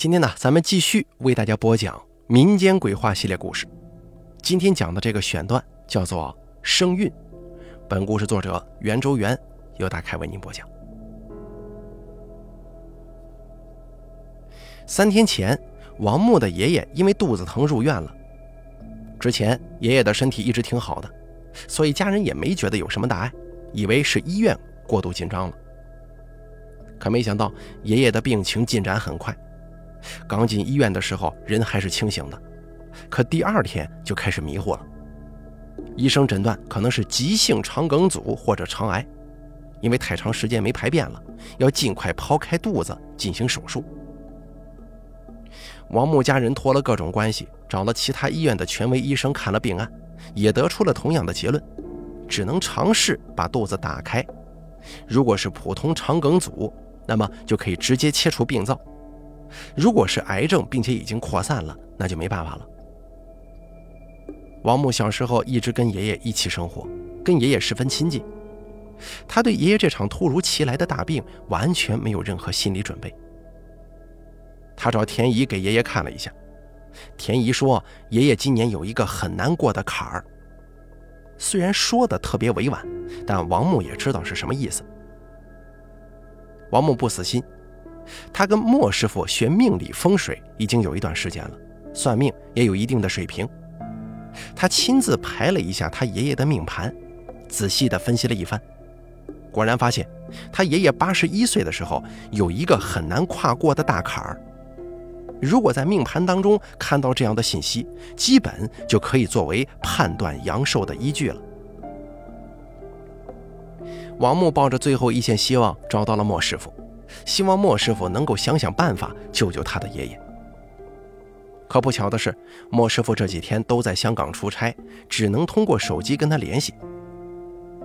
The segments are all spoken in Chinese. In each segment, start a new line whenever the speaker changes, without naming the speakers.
今天呢，咱们继续为大家播讲民间鬼话系列故事。今天讲的这个选段叫做《生运》，本故事作者袁周元由大开为您播讲。三天前，王木的爷爷因为肚子疼入院了。之前爷爷的身体一直挺好的，所以家人也没觉得有什么大碍，以为是医院过度紧张了。可没想到，爷爷的病情进展很快。刚进医院的时候，人还是清醒的，可第二天就开始迷糊了。医生诊断可能是急性肠梗阻或者肠癌，因为太长时间没排便了，要尽快剖开肚子进行手术。王木家人托了各种关系，找了其他医院的权威医生看了病案，也得出了同样的结论，只能尝试把肚子打开。如果是普通肠梗阻，那么就可以直接切除病灶。如果是癌症，并且已经扩散了，那就没办法了。王木小时候一直跟爷爷一起生活，跟爷爷十分亲近。他对爷爷这场突如其来的大病完全没有任何心理准备。他找田姨给爷爷看了一下，田姨说爷爷今年有一个很难过的坎儿。虽然说的特别委婉，但王木也知道是什么意思。王木不死心。他跟莫师傅学命理风水已经有一段时间了，算命也有一定的水平。他亲自排了一下他爷爷的命盘，仔细地分析了一番，果然发现他爷爷八十一岁的时候有一个很难跨过的大坎儿。如果在命盘当中看到这样的信息，基本就可以作为判断阳寿的依据了。王木抱着最后一线希望找到了莫师傅。希望莫师傅能够想想办法救救他的爷爷。可不巧的是，莫师傅这几天都在香港出差，只能通过手机跟他联系。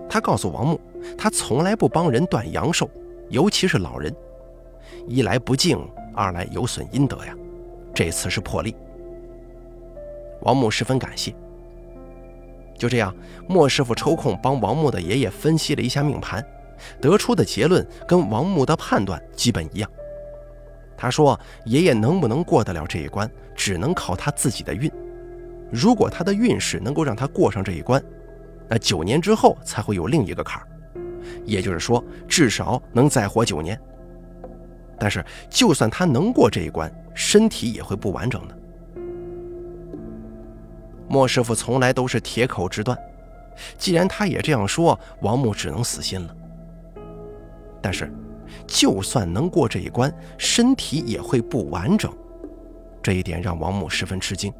他告诉王木，他从来不帮人断阳寿，尤其是老人，一来不敬，二来有损阴德呀。这次是破例。王木十分感谢。就这样，莫师傅抽空帮王木的爷爷分析了一下命盘。得出的结论跟王木的判断基本一样。他说：“爷爷能不能过得了这一关，只能靠他自己的运。如果他的运势能够让他过上这一关，那九年之后才会有另一个坎儿，也就是说，至少能再活九年。但是，就算他能过这一关，身体也会不完整的。”莫师傅从来都是铁口直断，既然他也这样说，王木只能死心了。但是，就算能过这一关，身体也会不完整。这一点让王母十分吃惊，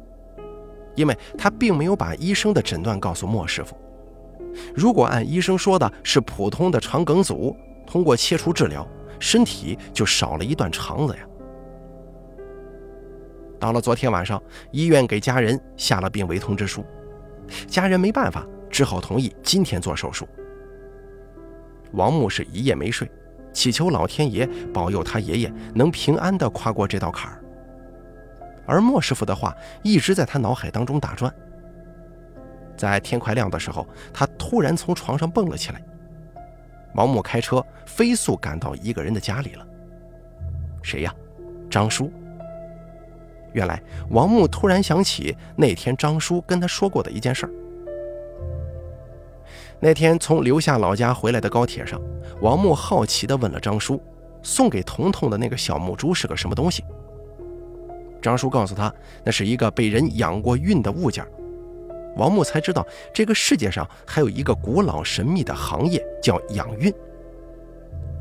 因为他并没有把医生的诊断告诉莫师傅。如果按医生说的是普通的肠梗阻，通过切除治疗，身体就少了一段肠子呀。到了昨天晚上，医院给家人下了病危通知书，家人没办法，只好同意今天做手术。王木是一夜没睡，祈求老天爷保佑他爷爷能平安地跨过这道坎儿。而莫师傅的话一直在他脑海当中打转。在天快亮的时候，他突然从床上蹦了起来。王木开车飞速赶到一个人的家里了。谁呀？张叔。原来王木突然想起那天张叔跟他说过的一件事儿。那天从刘夏老家回来的高铁上，王木好奇地问了张叔：“送给彤彤的那个小木珠是个什么东西？”张叔告诉他，那是一个被人养过运的物件。王木才知道，这个世界上还有一个古老神秘的行业叫养运。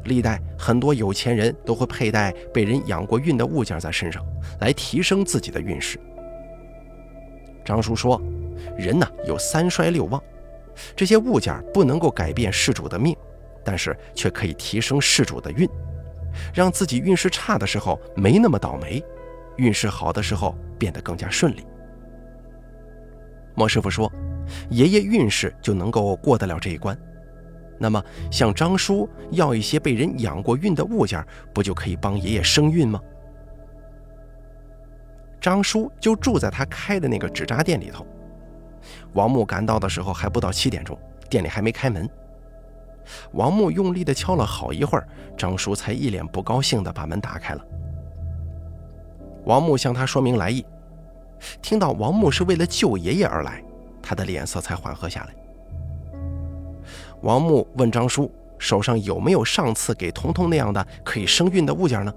历代很多有钱人都会佩戴被人养过运的物件在身上，来提升自己的运势。张叔说：“人呢，有三衰六旺。”这些物件不能够改变事主的命，但是却可以提升事主的运，让自己运势差的时候没那么倒霉，运势好的时候变得更加顺利。莫师傅说，爷爷运势就能够过得了这一关，那么向张叔要一些被人养过运的物件，不就可以帮爷爷生运吗？张叔就住在他开的那个纸扎店里头。王木赶到的时候还不到七点钟，店里还没开门。王木用力地敲了好一会儿，张叔才一脸不高兴地把门打开了。王木向他说明来意，听到王木是为了救爷爷而来，他的脸色才缓和下来。王木问张叔手上有没有上次给彤彤那样的可以生孕的物件呢？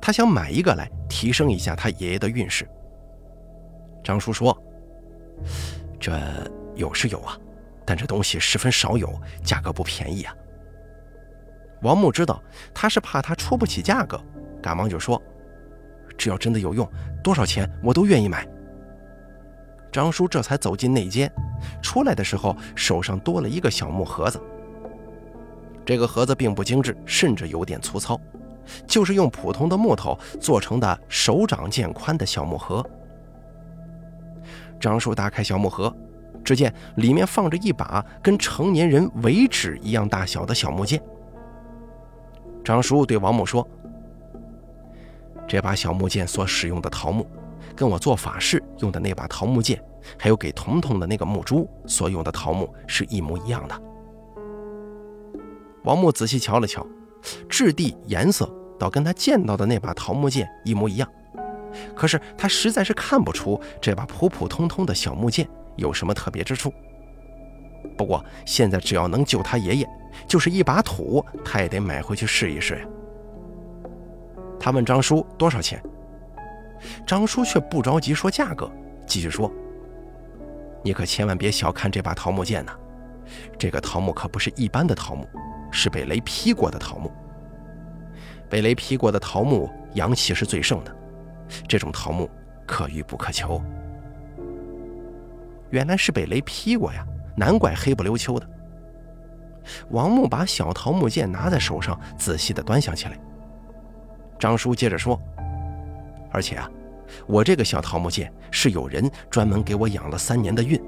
他想买一个来提升一下他爷爷的运势。张叔说：“这有是有啊，但这东西十分少有，价格不便宜啊。”王木知道他是怕他出不起价格，赶忙就说：“只要真的有用，多少钱我都愿意买。”张叔这才走进内间，出来的时候手上多了一个小木盒子。这个盒子并不精致，甚至有点粗糙，就是用普通的木头做成的手掌见宽的小木盒。张叔打开小木盒，只见里面放着一把跟成年人尾指一样大小的小木剑。张叔对王木说：“这把小木剑所使用的桃木，跟我做法事用的那把桃木剑，还有给彤彤的那个木珠所用的桃木是一模一样的。”王木仔细瞧了瞧，质地、颜色倒跟他见到的那把桃木剑一模一样，可是他实在是看不出这把普普通通的小木剑有什么特别之处。不过现在只要能救他爷爷，就是一把土，他也得买回去试一试。他问张叔多少钱，张叔却不着急说价格，继续说：“你可千万别小看这把桃木剑呐，这个桃木可不是一般的桃木。”是被雷劈过的桃木，被雷劈过的桃木阳气是最盛的，这种桃木可遇不可求。原来是被雷劈过呀，难怪黑不溜秋的。王木把小桃木剑拿在手上，仔细的端详起来。张叔接着说：“而且啊，我这个小桃木剑是有人专门给我养了三年的运，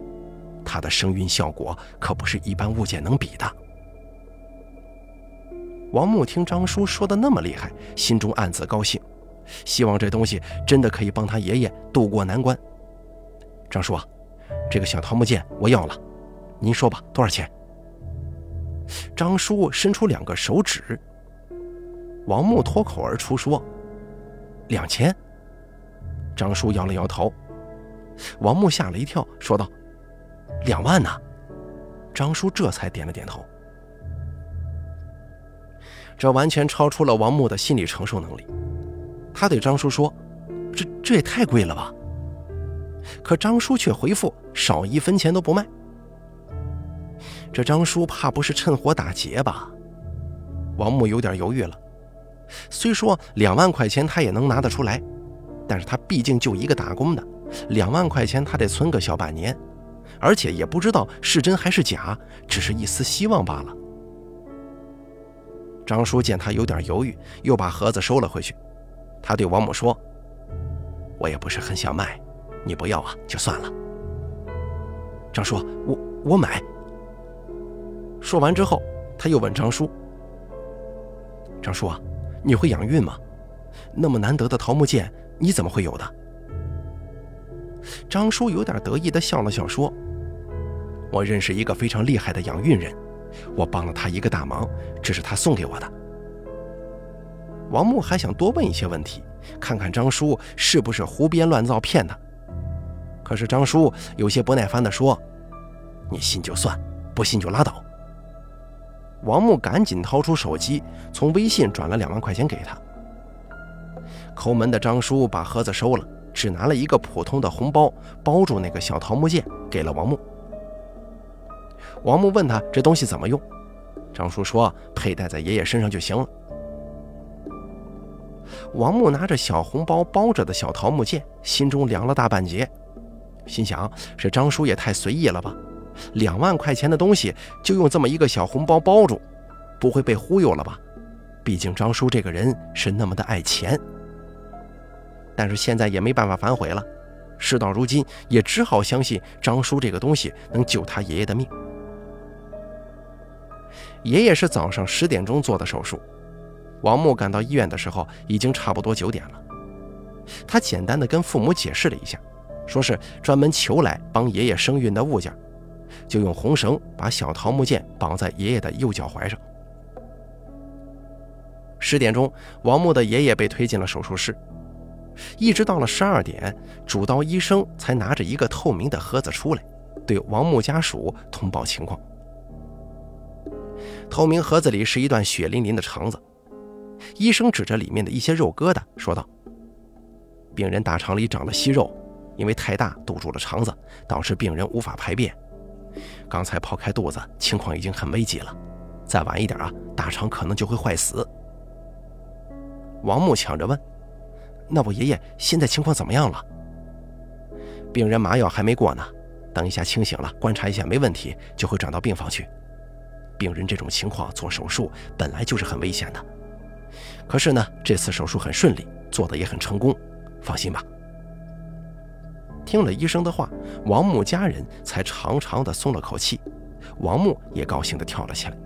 它的生运效果可不是一般物件能比的。”王木听张叔说的那么厉害，心中暗自高兴，希望这东西真的可以帮他爷爷渡过难关。张叔啊，这个小桃木剑我要了，您说吧，多少钱？张叔伸出两个手指。王木脱口而出说：“两千。”张叔摇了摇头。王木吓了一跳，说道：“两万呢？”张叔这才点了点头。这完全超出了王木的心理承受能力。他对张叔说：“这这也太贵了吧？”可张叔却回复：“少一分钱都不卖。”这张叔怕不是趁火打劫吧？王木有点犹豫了。虽说两万块钱他也能拿得出来，但是他毕竟就一个打工的，两万块钱他得存个小半年，而且也不知道是真还是假，只是一丝希望罢了。张叔见他有点犹豫，又把盒子收了回去。他对王母说：“我也不是很想卖，你不要啊，就算了。”张叔，我我买。说完之后，他又问张叔：“张叔啊，你会养运吗？那么难得的桃木剑，你怎么会有的？”张叔有点得意的笑了笑，说：“我认识一个非常厉害的养运人。”我帮了他一个大忙，这是他送给我的。王木还想多问一些问题，看看张叔是不是胡编乱造骗他。可是张叔有些不耐烦地说：“你信就算，不信就拉倒。”王木赶紧掏出手机，从微信转了两万块钱给他。抠门的张叔把盒子收了，只拿了一个普通的红包包住那个小桃木剑，给了王木。王木问他这东西怎么用，张叔说佩戴在爷爷身上就行了。王木拿着小红包包着的小桃木剑，心中凉了大半截，心想这张叔也太随意了吧，两万块钱的东西就用这么一个小红包包住，不会被忽悠了吧？毕竟张叔这个人是那么的爱钱。但是现在也没办法反悔了，事到如今也只好相信张叔这个东西能救他爷爷的命。爷爷是早上十点钟做的手术，王木赶到医院的时候已经差不多九点了。他简单的跟父母解释了一下，说是专门求来帮爷爷生孕的物件，就用红绳把小桃木剑绑在爷爷的右脚踝上。十点钟，王木的爷爷被推进了手术室，一直到了十二点，主刀医生才拿着一个透明的盒子出来，对王木家属通报情况。透明盒子里是一段血淋淋的肠子，医生指着里面的一些肉疙瘩说道：“病人大肠里长了息肉，因为太大堵住了肠子，导致病人无法排便。刚才剖开肚子，情况已经很危急了，再晚一点啊，大肠可能就会坏死。”王木抢着问：“那我爷爷现在情况怎么样了？”病人麻药还没过呢，等一下清醒了，观察一下没问题，就会转到病房去。病人这种情况做手术本来就是很危险的，可是呢，这次手术很顺利，做的也很成功，放心吧。听了医生的话，王木家人才长长的松了口气，王木也高兴的跳了起来。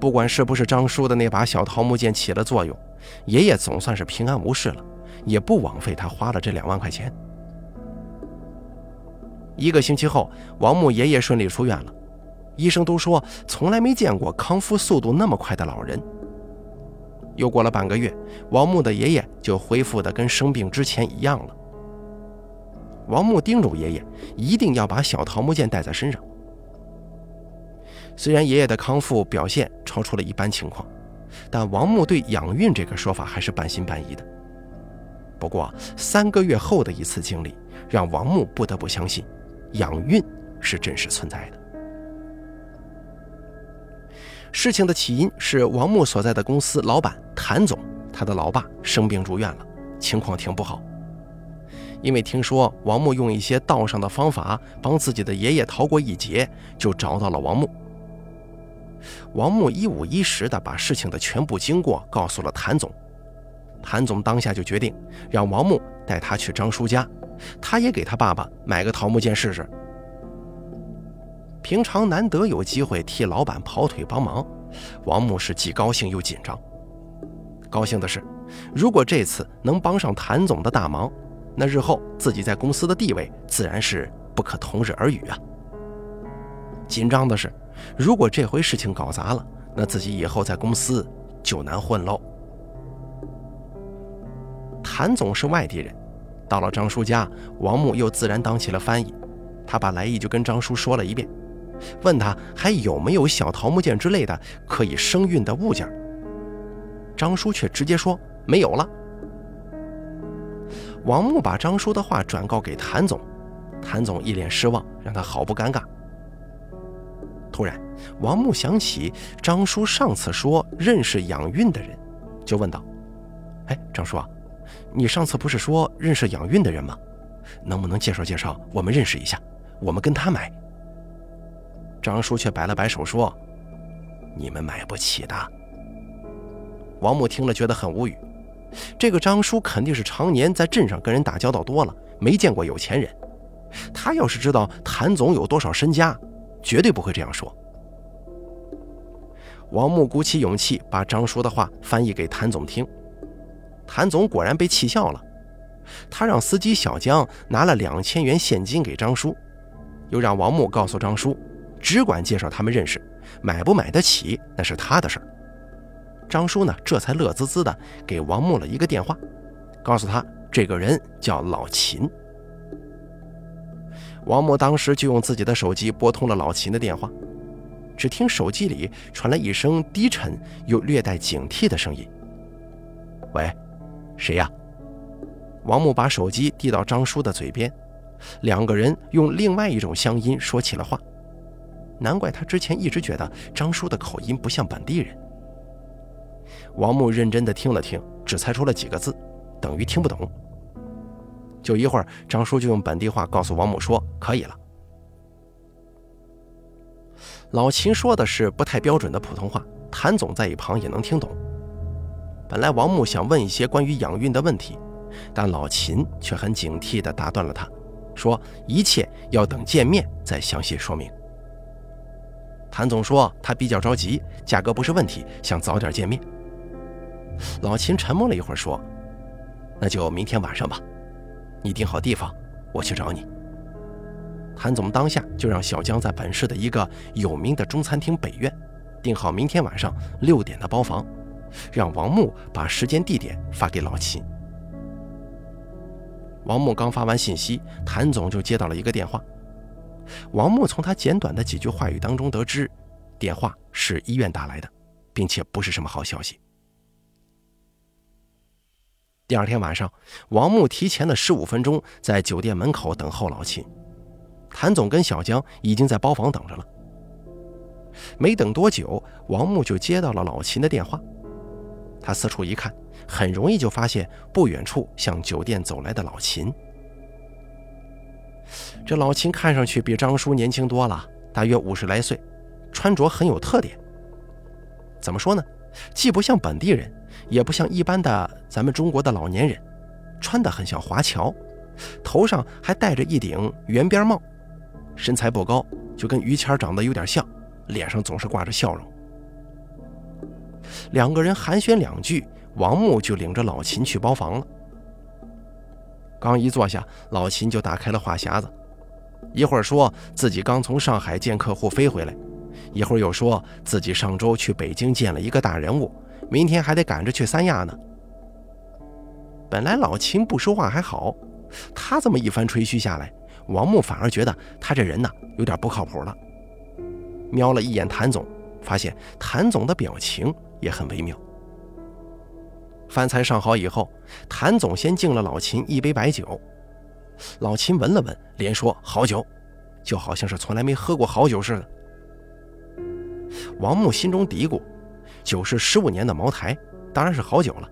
不管是不是张叔的那把小桃木剑起了作用，爷爷总算是平安无事了，也不枉费他花了这两万块钱。一个星期后，王木爷爷顺利出院了。医生都说从来没见过康复速度那么快的老人。又过了半个月，王木的爷爷就恢复的跟生病之前一样了。王木叮嘱爷爷一定要把小桃木剑带在身上。虽然爷爷的康复表现超出了一般情况，但王木对养运这个说法还是半信半疑的。不过三个月后的一次经历，让王木不得不相信，养运是真实存在的。事情的起因是王木所在的公司老板谭总，他的老爸生病住院了，情况挺不好。因为听说王木用一些道上的方法帮自己的爷爷逃过一劫，就找到了王木。王木一五一十的把事情的全部经过告诉了谭总，谭总当下就决定让王木带他去张叔家，他也给他爸爸买个桃木剑试试。平常难得有机会替老板跑腿帮忙，王木是既高兴又紧张。高兴的是，如果这次能帮上谭总的大忙，那日后自己在公司的地位自然是不可同日而语啊。紧张的是，如果这回事情搞砸了，那自己以后在公司就难混喽。谭总是外地人，到了张叔家，王木又自然当起了翻译，他把来意就跟张叔说了一遍。问他还有没有小桃木剑之类的可以生运的物件，张叔却直接说没有了。王木把张叔的话转告给谭总，谭总一脸失望，让他好不尴尬。突然，王木想起张叔上次说认识养运的人，就问道：“哎，张叔，你上次不是说认识养运的人吗？能不能介绍介绍，我们认识一下，我们跟他买。”张叔却摆了摆手说：“你们买不起的。”王木听了觉得很无语。这个张叔肯定是常年在镇上跟人打交道多了，没见过有钱人。他要是知道谭总有多少身家，绝对不会这样说。王木鼓起勇气把张叔的话翻译给谭总听。谭总果然被气笑了。他让司机小江拿了两千元现金给张叔，又让王木告诉张叔。只管介绍他们认识，买不买得起那是他的事儿。张叔呢，这才乐滋滋的给王木了一个电话，告诉他这个人叫老秦。王木当时就用自己的手机拨通了老秦的电话，只听手机里传来一声低沉又略带警惕的声音：“喂，谁呀？”王木把手机递到张叔的嘴边，两个人用另外一种乡音说起了话。难怪他之前一直觉得张叔的口音不像本地人。王木认真的听了听，只猜出了几个字，等于听不懂。就一会儿，张叔就用本地话告诉王木说：“可以了。”老秦说的是不太标准的普通话，谭总在一旁也能听懂。本来王木想问一些关于养运的问题，但老秦却很警惕地打断了他，说：“一切要等见面再详细说明。”谭总说他比较着急，价格不是问题，想早点见面。老秦沉默了一会儿，说：“那就明天晚上吧，你定好地方，我去找你。”谭总当下就让小江在本市的一个有名的中餐厅北苑订好明天晚上六点的包房，让王木把时间地点发给老秦。王木刚发完信息，谭总就接到了一个电话。王木从他简短的几句话语当中得知，电话是医院打来的，并且不是什么好消息。第二天晚上，王木提前了十五分钟在酒店门口等候老秦。谭总跟小江已经在包房等着了。没等多久，王木就接到了老秦的电话。他四处一看，很容易就发现不远处向酒店走来的老秦。这老秦看上去比张叔年轻多了，大约五十来岁，穿着很有特点。怎么说呢？既不像本地人，也不像一般的咱们中国的老年人，穿得很像华侨，头上还戴着一顶圆边帽，身材不高，就跟于谦长得有点像，脸上总是挂着笑容。两个人寒暄两句，王木就领着老秦去包房了。刚一坐下，老秦就打开了话匣子，一会儿说自己刚从上海见客户飞回来，一会儿又说自己上周去北京见了一个大人物，明天还得赶着去三亚呢。本来老秦不说话还好，他这么一番吹嘘下来，王木反而觉得他这人呢有点不靠谱了。瞄了一眼谭总，发现谭总的表情也很微妙。饭菜上好以后，谭总先敬了老秦一杯白酒。老秦闻了闻，连说好酒，就好像是从来没喝过好酒似的。王木心中嘀咕：酒是十五年的茅台，当然是好酒了。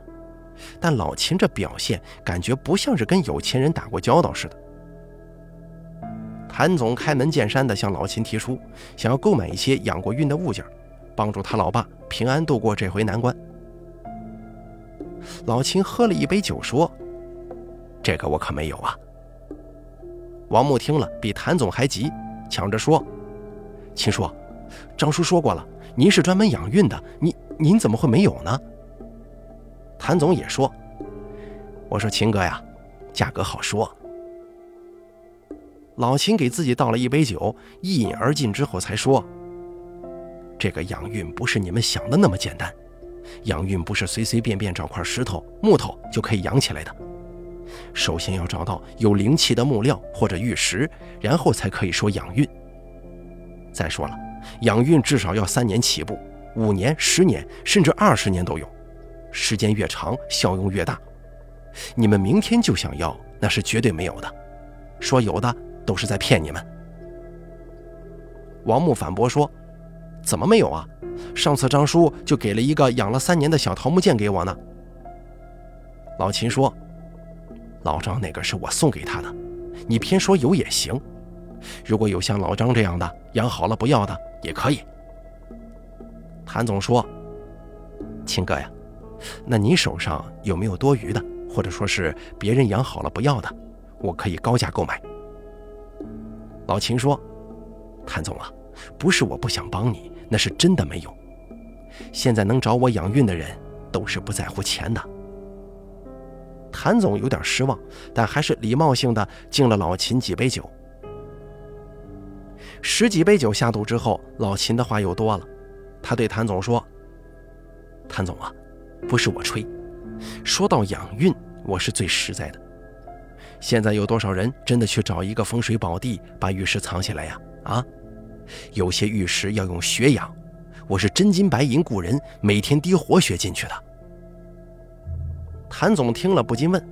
但老秦这表现，感觉不像是跟有钱人打过交道似的。谭总开门见山地向老秦提出，想要购买一些养过孕的物件，帮助他老爸平安度过这回难关。老秦喝了一杯酒，说：“这个我可没有啊。”王木听了，比谭总还急，抢着说：“秦叔，张叔说过了，您是专门养孕的，您您怎么会没有呢？”谭总也说：“我说秦哥呀，价格好说。”老秦给自己倒了一杯酒，一饮而尽之后才说：“这个养孕不是你们想的那么简单。”养孕不是随随便便找块石头、木头就可以养起来的。首先要找到有灵气的木料或者玉石，然后才可以说养孕。再说了，养孕至少要三年起步，五年、十年甚至二十年都有，时间越长效用越大。你们明天就想要，那是绝对没有的。说有的都是在骗你们。王木反驳说：“怎么没有啊？”上次张叔就给了一个养了三年的小桃木剑给我呢。老秦说：“老张那个是我送给他的，你偏说有也行。如果有像老张这样的养好了不要的也可以。”谭总说：“秦哥呀，那你手上有没有多余的，或者说是别人养好了不要的，我可以高价购买。”老秦说：“谭总啊，不是我不想帮你。”那是真的没有。现在能找我养孕的人，都是不在乎钱的。谭总有点失望，但还是礼貌性的敬了老秦几杯酒。十几杯酒下肚之后，老秦的话又多了。他对谭总说：“谭总啊，不是我吹，说到养孕，我是最实在的。现在有多少人真的去找一个风水宝地，把玉石藏起来呀？啊？”有些玉石要用血养，我是真金白银雇人，每天滴活血进去的。谭总听了不禁问：“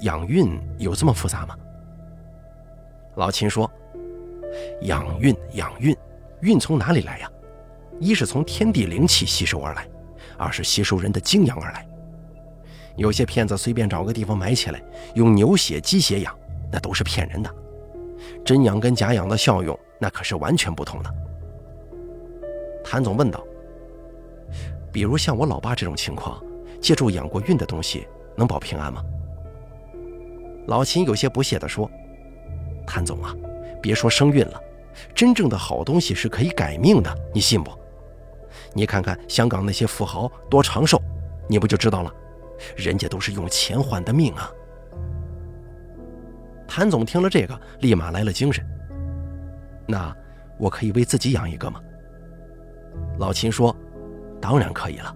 养孕有这么复杂吗？”老秦说：“养孕，养孕，孕从哪里来呀？一是从天地灵气吸收而来，二是吸收人的精阳而来。有些骗子随便找个地方埋起来，用牛血、鸡血养，那都是骗人的。真养跟假养的效用。”那可是完全不同的。谭总问道：“比如像我老爸这种情况，借助养过孕的东西能保平安吗？”老秦有些不屑地说：“谭总啊，别说生孕了，真正的好东西是可以改命的，你信不？你看看香港那些富豪多长寿，你不就知道了？人家都是用钱换的命啊。”谭总听了这个，立马来了精神。那我可以为自己养一个吗？老秦说：“当然可以了。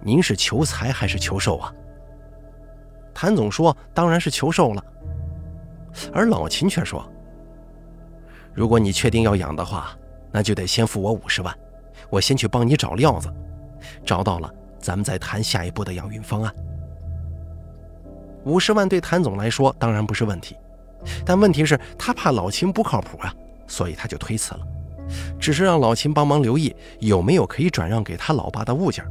您是求财还是求寿啊？”谭总说：“当然是求寿了。”而老秦却说：“如果你确定要养的话，那就得先付我五十万，我先去帮你找料子，找到了，咱们再谈下一步的养运方案。”五十万对谭总来说当然不是问题，但问题是，他怕老秦不靠谱啊，所以他就推辞了，只是让老秦帮忙留意有没有可以转让给他老爸的物件。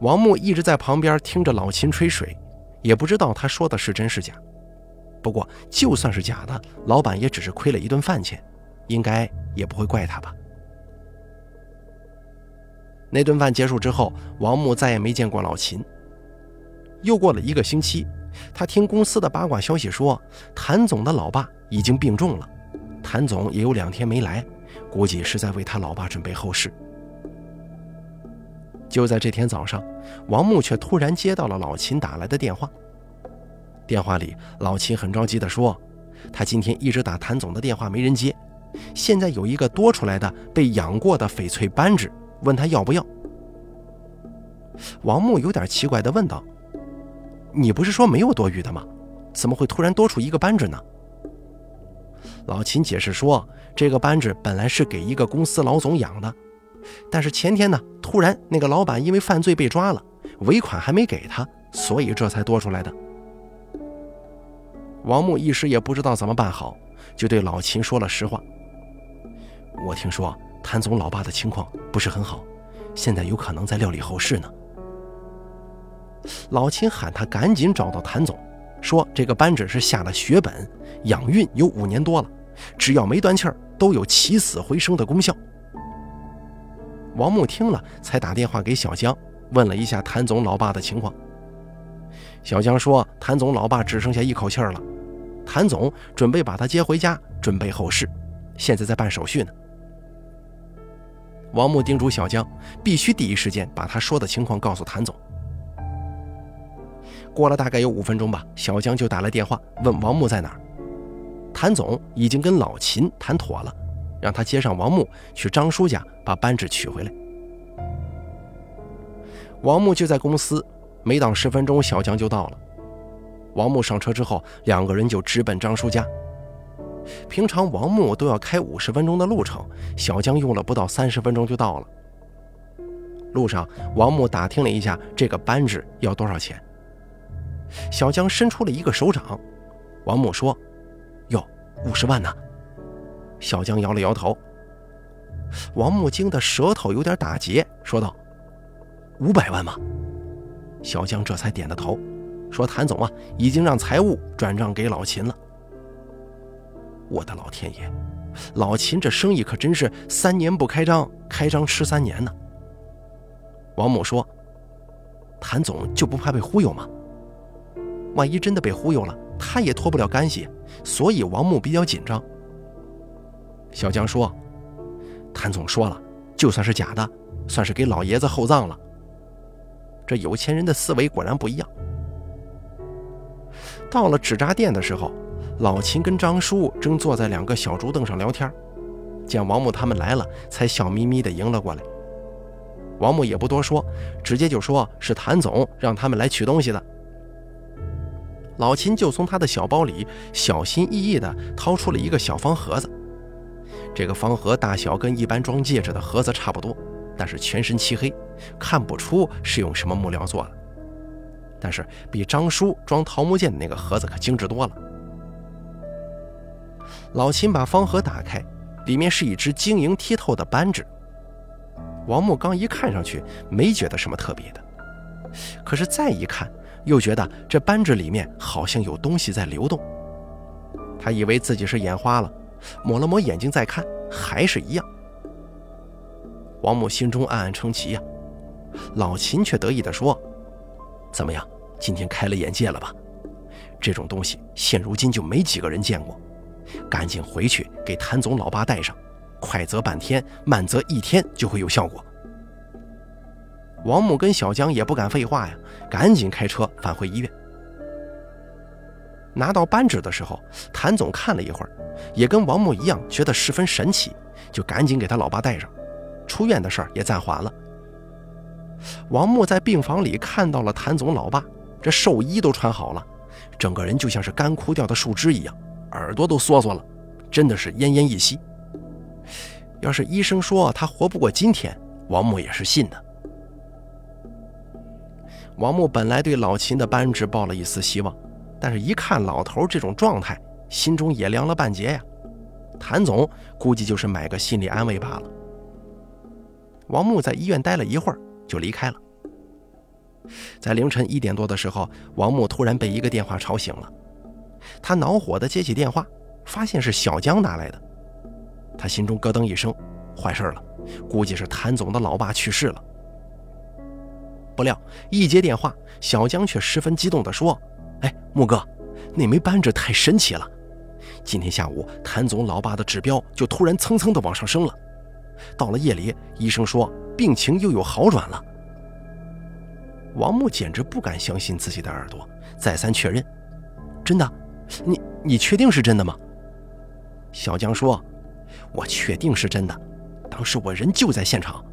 王木一直在旁边听着老秦吹水，也不知道他说的是真是假。不过就算是假的，老板也只是亏了一顿饭钱，应该也不会怪他吧。那顿饭结束之后，王木再也没见过老秦。又过了一个星期，他听公司的八卦消息说，谭总的老爸已经病重了，谭总也有两天没来，估计是在为他老爸准备后事。就在这天早上，王木却突然接到了老秦打来的电话。电话里，老秦很着急地说：“他今天一直打谭总的电话没人接，现在有一个多出来的被养过的翡翠扳指，问他要不要。”王木有点奇怪地问道：“你不是说没有多余的吗？怎么会突然多出一个扳指呢？”老秦解释说：“这个扳指本来是给一个公司老总养的。”但是前天呢，突然那个老板因为犯罪被抓了，尾款还没给他，所以这才多出来的。王木一时也不知道怎么办好，就对老秦说了实话：“我听说谭总老爸的情况不是很好，现在有可能在料理后事呢。”老秦喊他赶紧找到谭总，说这个扳指是下了血本，养运有五年多了，只要没断气儿，都有起死回生的功效。王木听了，才打电话给小江，问了一下谭总老爸的情况。小江说，谭总老爸只剩下一口气儿了，谭总准备把他接回家，准备后事，现在在办手续呢。王木叮嘱小江，必须第一时间把他说的情况告诉谭总。过了大概有五分钟吧，小江就打来电话问王木在哪儿。谭总已经跟老秦谈妥了。让他接上王木去张叔家把扳指取回来。王木就在公司，没等十分钟，小江就到了。王木上车之后，两个人就直奔张叔家。平常王木都要开五十分钟的路程，小江用了不到三十分钟就到了。路上，王木打听了一下这个扳指要多少钱。小江伸出了一个手掌，王木说：“哟，五十万呢。”小江摇了摇头，王木惊的舌头有点打结，说道：“五百万吗？”小江这才点的头，说：“谭总啊，已经让财务转账给老秦了。”我的老天爷，老秦这生意可真是三年不开张，开张吃三年呢。王木说：“谭总就不怕被忽悠吗？万一真的被忽悠了，他也脱不了干系，所以王木比较紧张。”小江说：“谭总说了，就算是假的，算是给老爷子厚葬了。这有钱人的思维果然不一样。”到了纸扎店的时候，老秦跟张叔正坐在两个小竹凳上聊天，见王木他们来了，才笑眯眯地迎了过来。王木也不多说，直接就说是谭总让他们来取东西的。老秦就从他的小包里小心翼翼地掏出了一个小方盒子。这个方盒大小跟一般装戒指的盒子差不多，但是全身漆黑，看不出是用什么木料做的。但是比张叔装桃木剑的那个盒子可精致多了。老秦把方盒打开，里面是一只晶莹剔透的扳指。王木刚一看上去没觉得什么特别的，可是再一看，又觉得这扳指里面好像有东西在流动。他以为自己是眼花了。抹了抹眼睛再看，还是一样。王母心中暗暗称奇呀。老秦却得意地说：“怎么样，今天开了眼界了吧？这种东西现如今就没几个人见过。赶紧回去给谭总老爸带上，快则半天，慢则一天就会有效果。”王母跟小江也不敢废话呀，赶紧开车返回医院。拿到扳指的时候，谭总看了一会儿，也跟王木一样觉得十分神奇，就赶紧给他老爸带上。出院的事儿也暂缓了。王木在病房里看到了谭总老爸，这寿衣都穿好了，整个人就像是干枯掉的树枝一样，耳朵都缩缩了，真的是奄奄一息。要是医生说他活不过今天，王木也是信的。王木本来对老秦的扳指抱了一丝希望，但是一看老头这种状态，心中也凉了半截呀。谭总估计就是买个心理安慰罢了。王木在医院待了一会儿，就离开了。在凌晨一点多的时候，王木突然被一个电话吵醒了，他恼火地接起电话，发现是小江打来的。他心中咯噔一声，坏事了，估计是谭总的老爸去世了。不料一接电话，小江却十分激动地说：“哎，木哥，那枚扳指太神奇了！今天下午谭总老爸的指标就突然蹭蹭地往上升了，到了夜里，医生说病情又有好转了。”王木简直不敢相信自己的耳朵，再三确认：“真的？你你确定是真的吗？”小江说：“我确定是真的，当时我人就在现场。”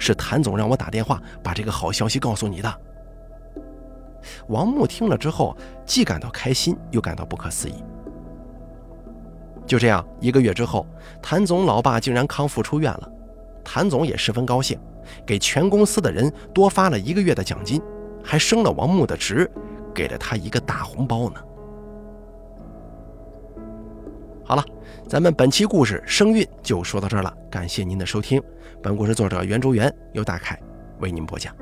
是谭总让我打电话把这个好消息告诉你的。王木听了之后，既感到开心，又感到不可思议。就这样，一个月之后，谭总老爸竟然康复出院了，谭总也十分高兴，给全公司的人多发了一个月的奖金，还升了王木的职，给了他一个大红包呢。好了，咱们本期故事生运就说到这儿了，感谢您的收听。本故事作者袁周元由大凯为您播讲。